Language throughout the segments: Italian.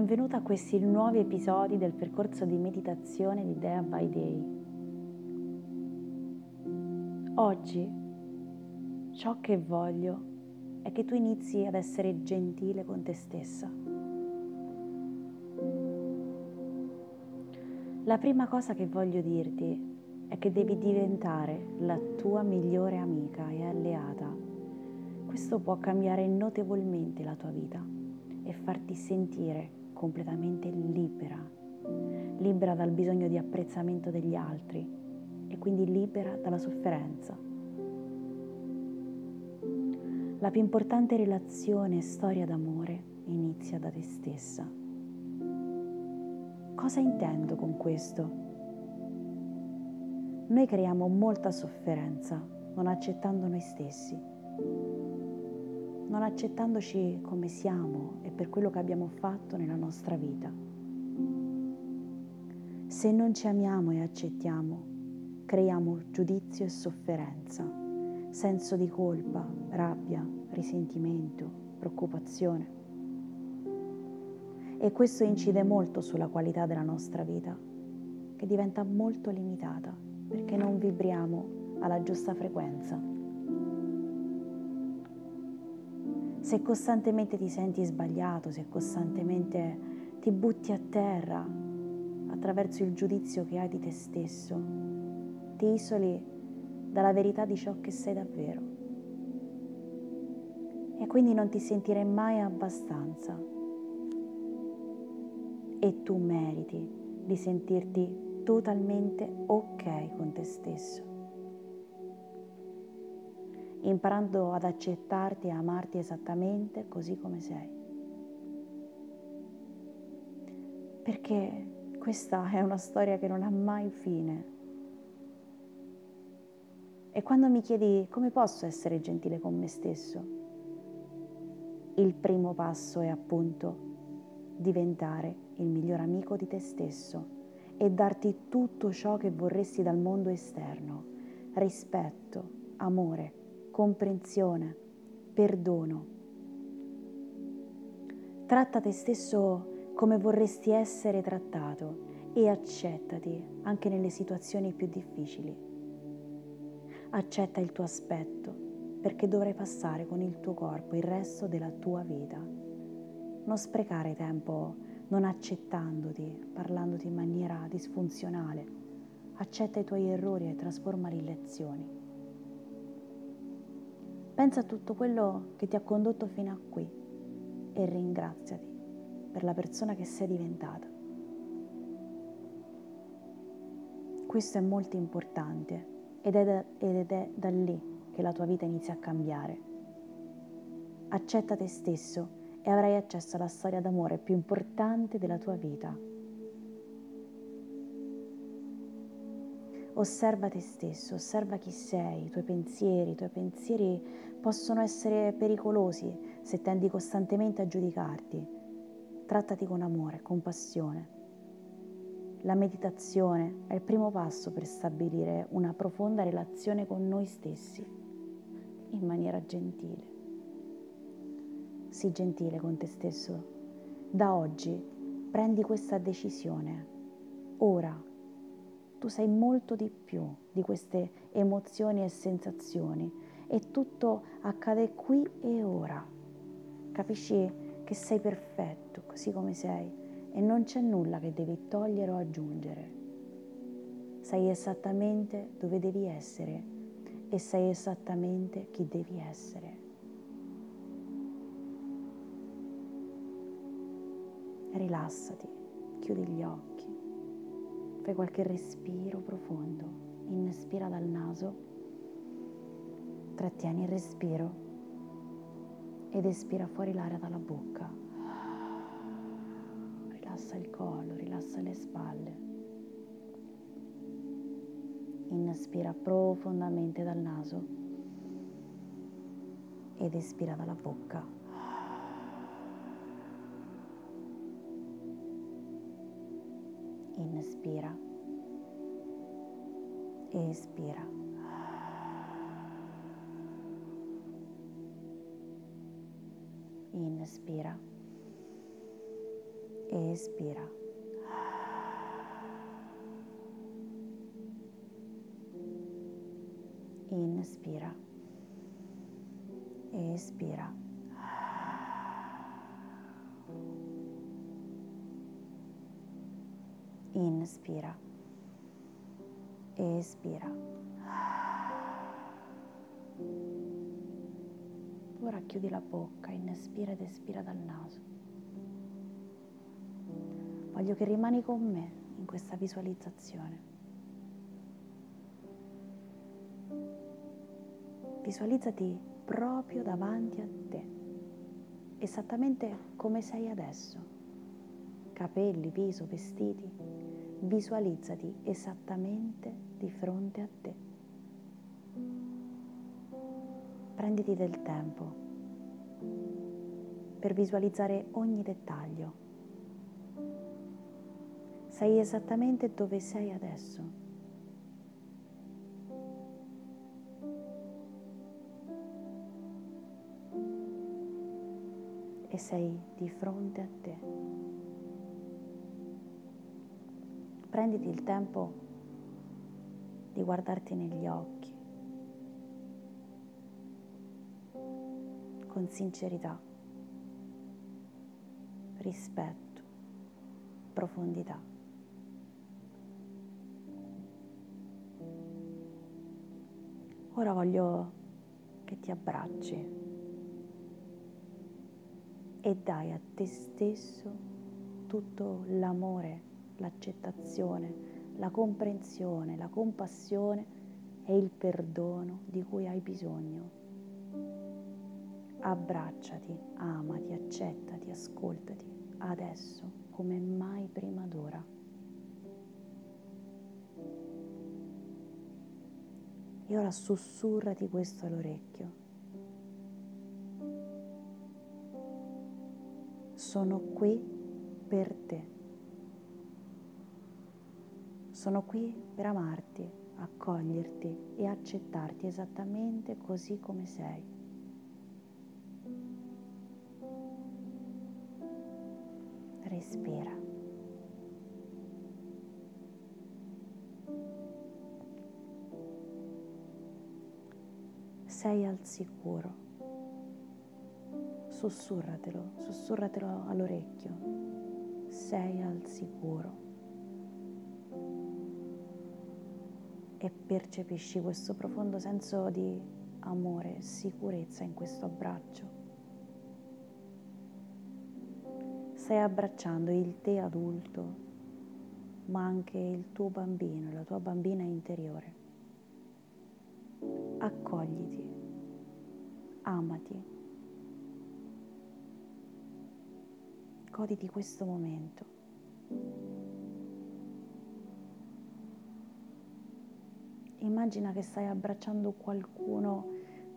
Benvenuta a questi nuovi episodi del percorso di meditazione di Dea by Day. Oggi ciò che voglio è che tu inizi ad essere gentile con te stessa. La prima cosa che voglio dirti è che devi diventare la tua migliore amica e alleata. Questo può cambiare notevolmente la tua vita e farti sentire completamente libera, libera dal bisogno di apprezzamento degli altri e quindi libera dalla sofferenza. La più importante relazione e storia d'amore inizia da te stessa. Cosa intendo con questo? Noi creiamo molta sofferenza non accettando noi stessi, non accettandoci come siamo e per quello che abbiamo fatto nella nostra vita. Se non ci amiamo e accettiamo, creiamo giudizio e sofferenza senso di colpa, rabbia, risentimento, preoccupazione. E questo incide molto sulla qualità della nostra vita, che diventa molto limitata perché non vibriamo alla giusta frequenza. Se costantemente ti senti sbagliato, se costantemente ti butti a terra attraverso il giudizio che hai di te stesso, ti isoli dalla verità di ciò che sei davvero. E quindi non ti sentirai mai abbastanza. E tu meriti di sentirti totalmente ok con te stesso. Imparando ad accettarti e amarti esattamente così come sei. Perché questa è una storia che non ha mai fine e quando mi chiedi come posso essere gentile con me stesso, il primo passo è appunto diventare il miglior amico di te stesso e darti tutto ciò che vorresti dal mondo esterno, rispetto, amore, comprensione, perdono. Tratta te stesso come vorresti essere trattato e accettati anche nelle situazioni più difficili. Accetta il tuo aspetto perché dovrai passare con il tuo corpo il resto della tua vita. Non sprecare tempo non accettandoti, parlandoti in maniera disfunzionale. Accetta i tuoi errori e trasformali in lezioni. Pensa a tutto quello che ti ha condotto fino a qui e ringraziati per la persona che sei diventata. Questo è molto importante ed è, da, ed è da lì che la tua vita inizia a cambiare. Accetta te stesso e avrai accesso alla storia d'amore più importante della tua vita. Osserva te stesso, osserva chi sei, i tuoi pensieri. I tuoi pensieri possono essere pericolosi se tendi costantemente a giudicarti. Trattati con amore, compassione. La meditazione è il primo passo per stabilire una profonda relazione con noi stessi in maniera gentile. Sii gentile con te stesso. Da oggi prendi questa decisione. Ora tu sei molto di più di queste emozioni e sensazioni e tutto accade qui e ora. Capisci che sei perfetto così come sei e non c'è nulla che devi togliere o aggiungere. Sai esattamente dove devi essere e sai esattamente chi devi essere. Rilassati, chiudi gli occhi, fai qualche respiro profondo, inspira dal naso Trattieni il respiro ed espira fuori l'aria dalla bocca. Rilassa il collo, rilassa le spalle. Inspira profondamente dal naso ed espira dalla bocca. Inspira espira. Inspira espira. Inspira espira. Inspira e espira. Ora chiudi la bocca, inspira ed espira dal naso. Voglio che rimani con me in questa visualizzazione. Visualizzati proprio davanti a te, esattamente come sei adesso. Capelli, viso, vestiti. Visualizzati esattamente di fronte a te. prenditi del tempo per visualizzare ogni dettaglio. Sei esattamente dove sei adesso. E sei di fronte a te. Prenditi il tempo di guardarti negli occhi con sincerità, rispetto, profondità. Ora voglio che ti abbracci e dai a te stesso tutto l'amore, l'accettazione, la comprensione, la compassione e il perdono di cui hai bisogno Abbracciati, amati, accettati, ascoltati adesso come mai prima d'ora. E ora sussurrati questo all'orecchio. Sono qui per te. Sono qui per amarti, accoglierti e accettarti esattamente così come sei. respira. Sei al sicuro. Sussurratelo, sussurratelo all'orecchio. Sei al sicuro. E percepisci questo profondo senso di amore sicurezza in questo abbraccio. stai abbracciando il te adulto, ma anche il tuo bambino, la tua bambina interiore. Accogliti, amati, goditi questo momento. Immagina che stai abbracciando qualcuno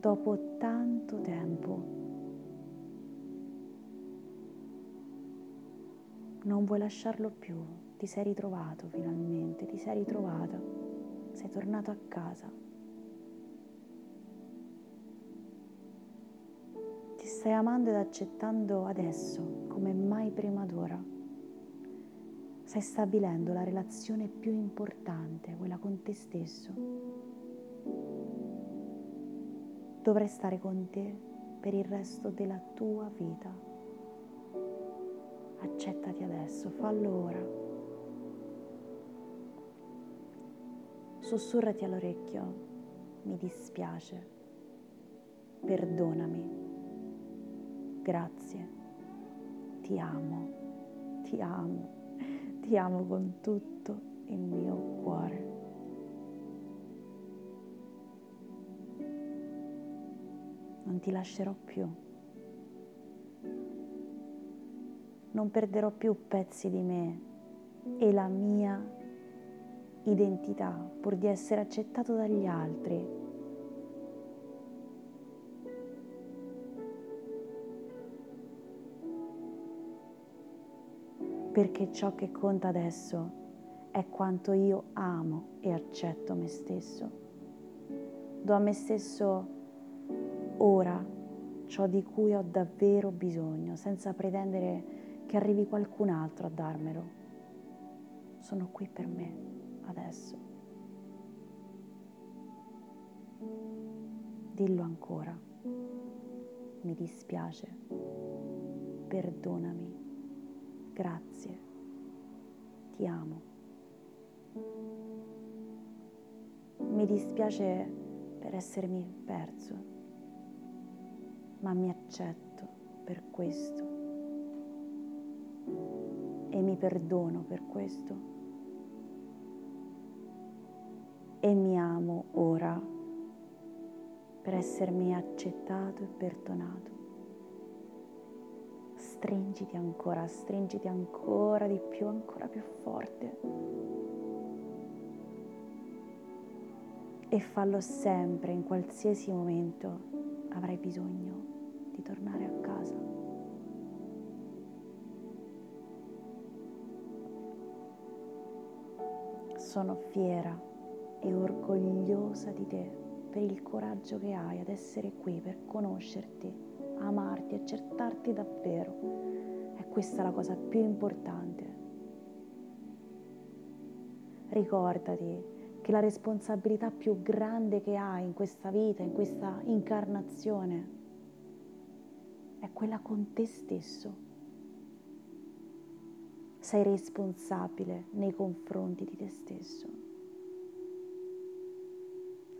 dopo tanto tempo non vuoi lasciarlo più, ti sei ritrovato finalmente, ti sei ritrovata, sei tornato a casa. Ti stai amando ed accettando adesso come mai prima d'ora. Stai stabilendo la relazione più importante, quella con te stesso. Dovrai stare con te per il resto della tua vita. Accettati adesso, fallo ora. Sussurrati all'orecchio, mi dispiace, perdonami, grazie, ti amo, ti amo, ti amo con tutto il mio cuore. Non ti lascerò più. Non perderò più pezzi di me e la mia identità pur di essere accettato dagli altri. Perché ciò che conta adesso è quanto io amo e accetto me stesso. Do a me stesso ora ciò di cui ho davvero bisogno, senza pretendere che arrivi qualcun altro a darmelo. Sono qui per me adesso. Dillo ancora. Mi dispiace. Perdonami. Grazie. Ti amo. Mi dispiace per essermi perso, ma mi accetto per questo e mi perdono per questo e mi amo ora per essermi accettato e perdonato. Stringiti ancora, stringiti ancora di più, ancora più forte. e fallo sempre, in qualsiasi momento avrai bisogno di tornare a casa. Sono fiera e orgogliosa di te per il coraggio che hai ad essere qui, per conoscerti, amarti, accettarti davvero. E questa è la cosa più importante. Ricordati che la responsabilità più grande che hai in questa vita, in questa incarnazione, è quella con te stesso. Sei responsabile nei confronti di te stesso.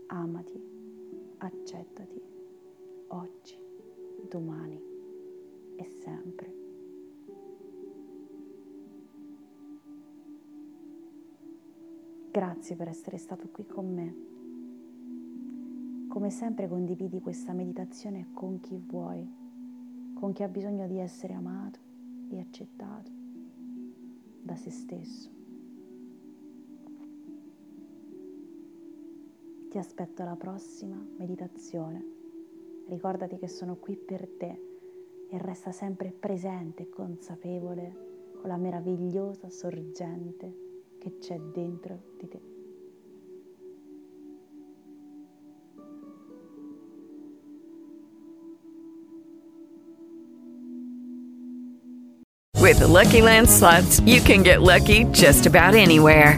Amati, accettati, oggi, domani e sempre. Grazie per essere stato qui con me. Come sempre condividi questa meditazione con chi vuoi, con chi ha bisogno di essere amato e accettato da se stesso. Ti aspetto alla prossima meditazione. Ricordati che sono qui per te e resta sempre presente e consapevole con la meravigliosa sorgente che c'è dentro di te. With the Lucky Land slots, you can get lucky just about anywhere.